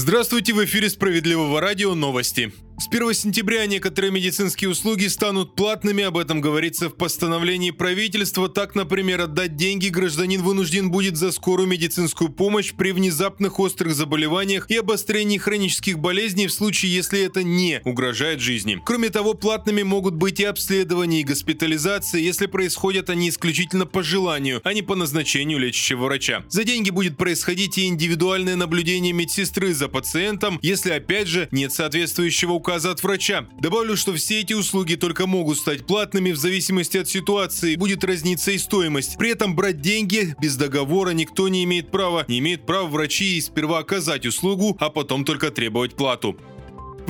Здравствуйте, в эфире Справедливого радио новости. С 1 сентября некоторые медицинские услуги станут платными, об этом говорится в постановлении правительства. Так, например, отдать деньги гражданин вынужден будет за скорую медицинскую помощь при внезапных острых заболеваниях и обострении хронических болезней в случае, если это не угрожает жизни. Кроме того, платными могут быть и обследования, и госпитализация, если происходят они исключительно по желанию, а не по назначению лечащего врача. За деньги будет происходить и индивидуальное наблюдение медсестры за пациентом, если опять же нет соответствующего указания указа от врача. Добавлю, что все эти услуги только могут стать платными в зависимости от ситуации, будет разниться и стоимость. При этом брать деньги без договора никто не имеет права. Не имеет права врачи и сперва оказать услугу, а потом только требовать плату.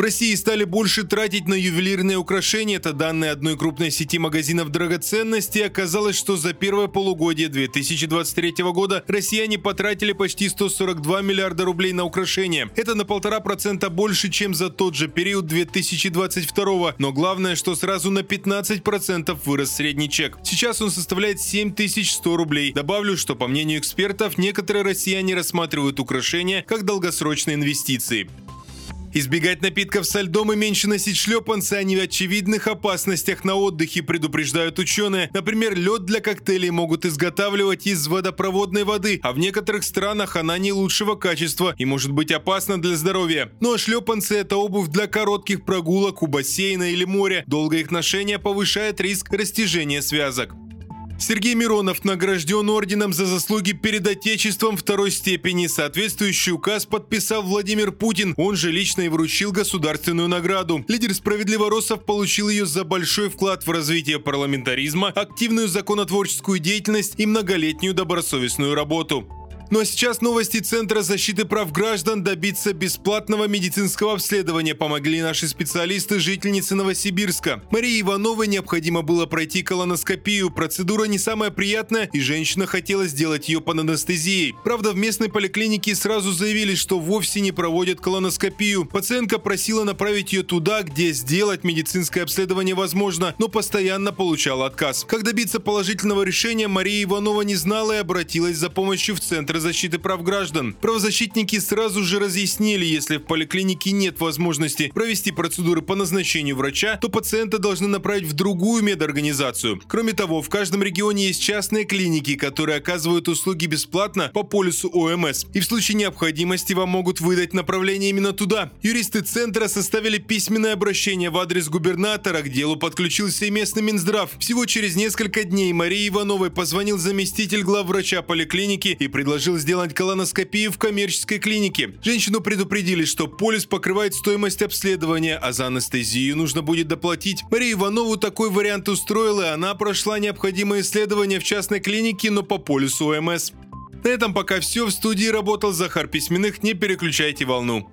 В России стали больше тратить на ювелирные украшения. Это данные одной крупной сети магазинов драгоценностей. Оказалось, что за первое полугодие 2023 года россияне потратили почти 142 миллиарда рублей на украшения. Это на полтора процента больше, чем за тот же период 2022. Но главное, что сразу на 15 процентов вырос средний чек. Сейчас он составляет 7100 рублей. Добавлю, что по мнению экспертов, некоторые россияне рассматривают украшения как долгосрочные инвестиции. Избегать напитков со льдом и меньше носить шлепанцы, они в очевидных опасностях на отдыхе, предупреждают ученые. Например, лед для коктейлей могут изготавливать из водопроводной воды, а в некоторых странах она не лучшего качества и может быть опасна для здоровья. Ну а шлепанцы – это обувь для коротких прогулок у бассейна или моря. Долгое их ношение повышает риск растяжения связок. Сергей Миронов награжден орденом за заслуги перед Отечеством второй степени. Соответствующий указ подписал Владимир Путин. Он же лично и вручил государственную награду. Лидер справедливоросов получил ее за большой вклад в развитие парламентаризма, активную законотворческую деятельность и многолетнюю добросовестную работу. Ну а сейчас новости Центра защиты прав граждан добиться бесплатного медицинского обследования помогли наши специалисты, жительницы Новосибирска. Марии Ивановой необходимо было пройти колоноскопию. Процедура не самая приятная, и женщина хотела сделать ее под анестезией. Правда, в местной поликлинике сразу заявили, что вовсе не проводят колоноскопию. Пациентка просила направить ее туда, где сделать медицинское обследование возможно, но постоянно получала отказ. Как добиться положительного решения, Мария Иванова не знала и обратилась за помощью в Центр защиты прав граждан. Правозащитники сразу же разъяснили, если в поликлинике нет возможности провести процедуры по назначению врача, то пациента должны направить в другую медорганизацию. Кроме того, в каждом регионе есть частные клиники, которые оказывают услуги бесплатно по полису ОМС. И в случае необходимости вам могут выдать направление именно туда. Юристы центра составили письменное обращение в адрес губернатора, к делу подключился и местный Минздрав. Всего через несколько дней Марии Ивановой позвонил заместитель главврача поликлиники и предложил решил сделать колоноскопию в коммерческой клинике. Женщину предупредили, что полис покрывает стоимость обследования, а за анестезию нужно будет доплатить. Мария Иванову такой вариант устроила, и она прошла необходимое исследование в частной клинике, но по полису ОМС. На этом пока все. В студии работал Захар Письменных. Не переключайте волну.